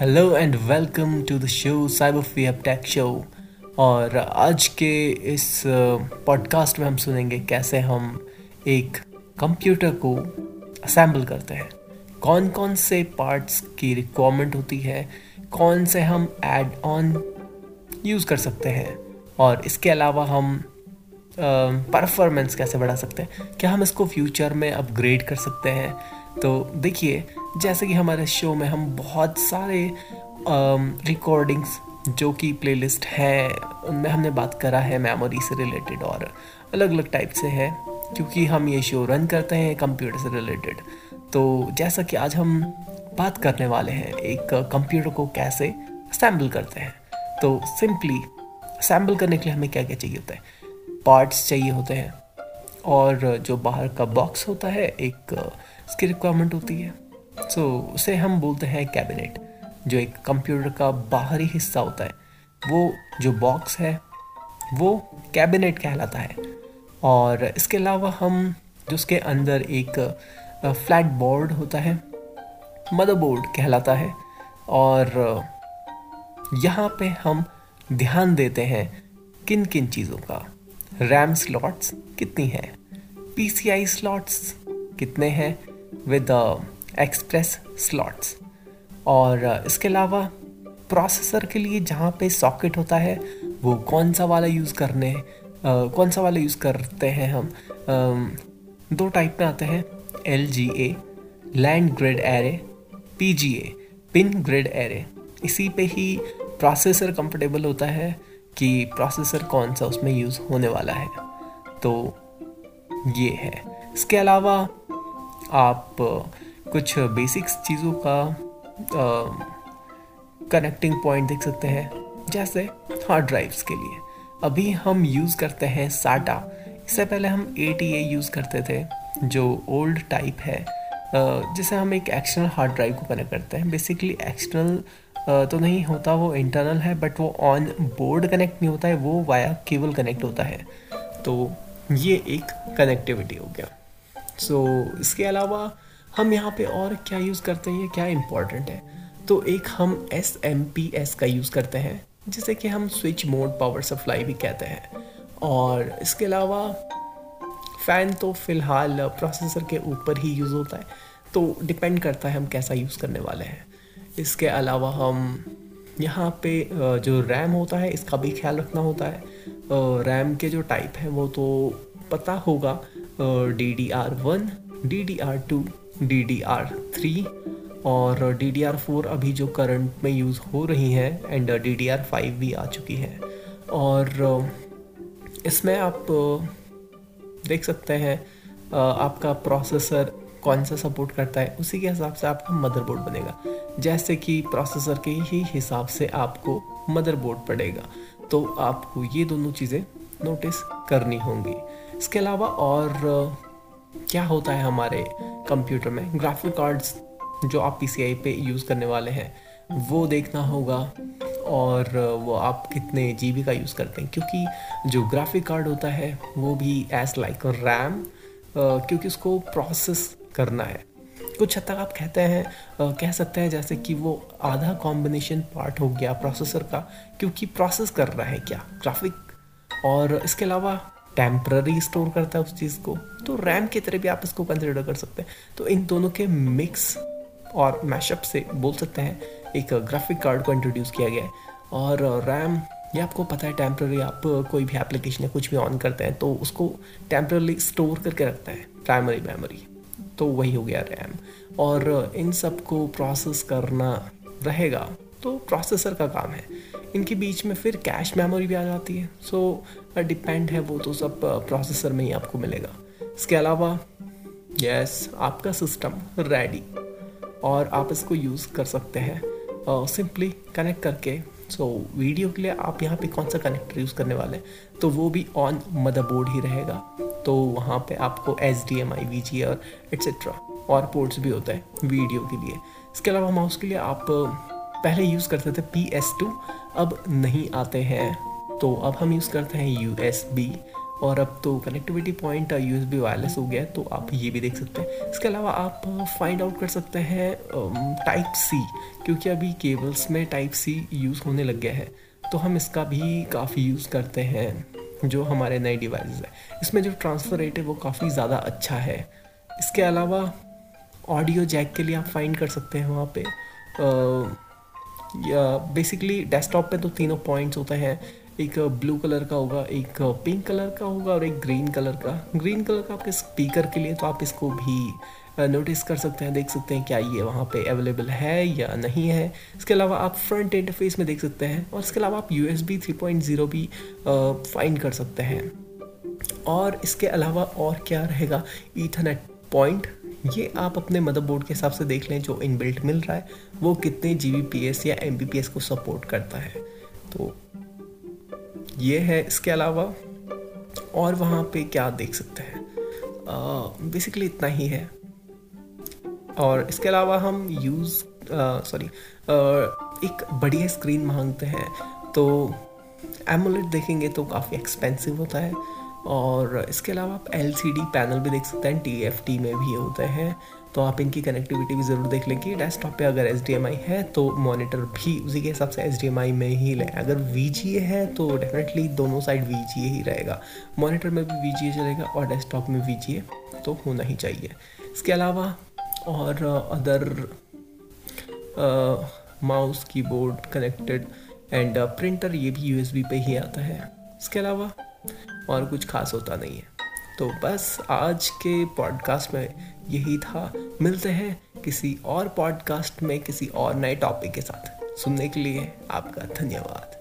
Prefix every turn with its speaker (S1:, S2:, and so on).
S1: Hello and welcome to the show cyber free up tech show और आज के इस पॉडकास्ट में हम सुनेंगे कैसे हम एक कंप्यूटर को असेंबल करते हैं। कौन कौन से पार्ट्स की रिक्वायरमेंट होती है, कौन से हम एड ऑन यूज़ कर सकते हैं। और इसके अलावा हम परफॉर्मेंस कैसे बढ़ा सकते हैं। क्या हम इसको फ्यूचर में अपग्रेड कर सकते हैं। तो देखिए जैसे कि हमारे शो में हम बहुत सारे रिकॉर्डिंग्स जो कि प्लेलिस्ट है, उनमें हमने बात करा है मेमोरी से रिलेटेड और अलग अलग टाइप से है, क्योंकि हम ये शो रन करते हैं कंप्यूटर से रिलेटेड तो जैसा कि आज हम बात करने वाले हैं, एक कंप्यूटर को कैसे असेंबल करते हैं तो सिंपली असेंबल करने के लिए हमें क्या क्या चाहिए होता है? पार्ट्स चाहिए होते हैं और जो बाहर का बॉक्स होता है, एक, उसकी रिक्वायरमेंट होती है। सो so, उसे हम बोलते हैं कैबिनेट जो एक कंप्यूटर का बाहरी हिस्सा होता है। वो जो बॉक्स है वो कैबिनेट कहलाता है। और इसके अलावा हम जो उसके अंदर एक फ्लैट बोर्ड होता है मदरबोर्ड कहलाता है। और यहाँ पे हम ध्यान देते हैं किन किन चीज़ों का। रैम स्लॉट्स कितनी है? पीसीआई स्लॉट्स कितने हैं? विद एक्सप्रेस स्लॉट्स और इसके अलावा प्रोसेसर के लिए जहाँ पे सॉकेट होता है वो कौन सा वाला यूज़ करने uh, कौन सा वाला यूज़ करते हैं हम? Uh, दो टाइप में आते हैं L G A land grid array P G A pin grid array इसी पे ही प्रोसेसर कंफर्टेबल होता है कि प्रोसेसर कौन सा उसमें यूज़ होने वाला है। तो ये है। इसके अलावा आप कुछ बेसिक्स चीज़ों का कनेक्टिंग पॉइंट देख सकते हैं जैसे हार्ड ड्राइव्स के लिए। अभी हम यूज़ करते हैं साटा इससे पहले हम ए टी ए यूज़ करते थे जो ओल्ड टाइप है जिसे हम एक एक्सटर्नल हार्ड ड्राइव को कनेक्ट करते हैं। बेसिकली एक्सटर्नल तो नहीं होता वो इंटरनल है बट वो ऑन बोर्ड कनेक्ट नहीं होता है वो वाया केबल कनेक्ट होता है। तो ये एक कनेक्टिविटी हो गया। सो so, इसके अलावा हम यहाँ पे और क्या यूज़ करते हैं? ये क्या इम्पोर्टेंट है? तो एक हम एस एम पी एस का यूज़ करते हैं, जिसे कि हम स्विच मोड पावर सप्लाई भी कहते हैं। और इसके अलावा फ़ैन तो फ़िलहाल प्रोसेसर के ऊपर ही यूज़ होता है तो डिपेंड करता है हम कैसा यूज़ करने वाले हैं। इसके अलावा हम यहाँ पे जो रैम होता है, इसका भी ख्याल रखना होता है। रैम के जो टाइप हैं, वो तो पता होगा D D R one D D R two D D R three और डी डी आर फोर अभी जो करंट में यूज़ हो रही हैं and D D R five भी आ चुकी है। और इसमें आप देख सकते हैं आपका प्रोसेसर कौन सा सपोर्ट करता है, उसी के हिसाब से आपका मदरबोर्ड बनेगा। जैसे कि प्रोसेसर के ही हिसाब से आपको मदरबोर्ड पड़ेगा। तो आपको ये दोनों चीज़ें नोटिस करनी होंगी। इसके अलावा और क्या होता है हमारे कंप्यूटर में। ग्राफिक कार्ड्स जो आप पी पे यूज़ करने वाले हैं, वो देखना होगा और वो आप कितने जीबी का यूज़ करते हैं। क्योंकि जो ग्राफिक कार्ड होता है, वो भी एज लाइक रैम क्योंकि उसको प्रोसेस करना है। कुछ हद तक आप कहते हैं कह सकते हैं जैसे कि वो आधा कॉम्बिनेशन पार्ट हो गया प्रोसेसर का, क्योंकि प्रोसेस कर रहा है क्या ग्राफिक और इसके अलावा टेम्प्ररी स्टोर करता है उस चीज़ को तो रैम की तरह भी आप इसको कंसिडर कर सकते हैं। तो इन दोनों के मिक्स और मैशअप से बोल सकते हैं, एक ग्राफिक कार्ड को इंट्रोड्यूस किया गया है। और रैम ये आपको पता है टेम्प्ररी आप कोई भी एप्लीकेशन या कुछ भी ऑन करते हैं तो उसको टेम्प्ररी स्टोर करके रखता है प्राइमरी मेमोरी तो वही हो गया रैम और इन सबको प्रोसेस करना रहेगा तो प्रोसेसर का काम है। इनके बीच में फिर कैश मेमोरी भी आ जाती है। सो so, डिपेंड है वो तो सब प्रोसेसर में ही आपको मिलेगा। इसके अलावा यस yes, आपका सिस्टम रेडी और आप इसको यूज़ कर सकते हैं। सिंपली कनेक्ट करके सो so, वीडियो के लिए आप यहाँ पे कौन सा कनेक्टर यूज़ करने वाले हैं? तो वो भी ऑन मदरबोर्ड ही रहेगा। तो वहाँ पे आपको H D M I V G और एट्सेट्रा और पोर्ट्स भी होता है वीडियो के लिए। इसके अलावा माउस के लिए आप पहले यूज़ करते थे पी एस टू अब नहीं आते हैं। तो अब हम यूज़ करते हैं यू एस बी और अब तो connectivity point U S B wireless हो गया है तो आप ये भी देख सकते हैं। इसके अलावा आप फाइंड आउट कर सकते हैं टाइप सी क्योंकि अभी केबल्स में टाइप सी यूज़ होने लग गया है। तो हम इसका भी काफ़ी यूज़ करते हैं, जो हमारे नए डिवाइस है। इसमें जो ट्रांसफ़र रेट है, वो काफ़ी ज़्यादा अच्छा है। इसके अलावा ऑडियो जैक के लिए आप फाइंड कर सकते हैं वहाँ पे बेसिकली डेस्कटॉप पे तो तीनों पॉइंट्स होते हैं। एक ब्लू कलर का होगा, एक पिंक कलर का होगा और एक ग्रीन कलर का। ग्रीन कलर का आपके स्पीकर के लिए तो आप इसको भी नोटिस कर सकते हैं, देख सकते हैं क्या ये वहाँ पे अवेलेबल है या नहीं है। इसके अलावा आप फ्रंट इंटरफेस में देख सकते हैं और इसके अलावा आप U S B three point zero भी फाइंड कर सकते हैं। और इसके अलावा और क्या रहेगा? ईथरनेट पॉइंट ये आप अपने मदरबोर्ड के हिसाब से देख लें जो इनबिल्ट मिल रहा है, वो कितने जीबीपीएस या एमबीपीएस को सपोर्ट करता है। तो ये है इसके अलावा, और वहाँ पे क्या देख सकते हैं। बेसिकली इतना ही है। और इसके अलावा हम यूज़ सॉरी एक बढ़िया स्क्रीन मांगते हैं। तो एमोलेट देखेंगे तो काफ़ी एक्सपेंसिव होता है। और इसके अलावा आप एलसीडी पैनल भी देख सकते हैं टीएफटी में भी होते हैं। तो आप इनकी कनेक्टिविटी भी ज़रूर देख लेंगे। डेस्कटॉप पे अगर एच है तो मॉनिटर भी उसी के हिसाब से एच में ही लें अगर वीजीए है तो डेफिनेटली दोनों साइड वीजीए ही रहेगा। मॉनिटर में भी वीजीए चलेगा और डेस्कटॉप में वीजीए तो होना ही चाहिए। इसके अलावा और other mouse keyboard connected and printer ये भी यूएसबी पे ही आता है। इसके अलावा और कुछ खास होता नहीं है। तो बस आज के पॉडकास्ट में यही था। मिलते हैं किसी और पॉडकास्ट में किसी और नए टॉपिक के साथ। सुनने के लिए आपका धन्यवाद।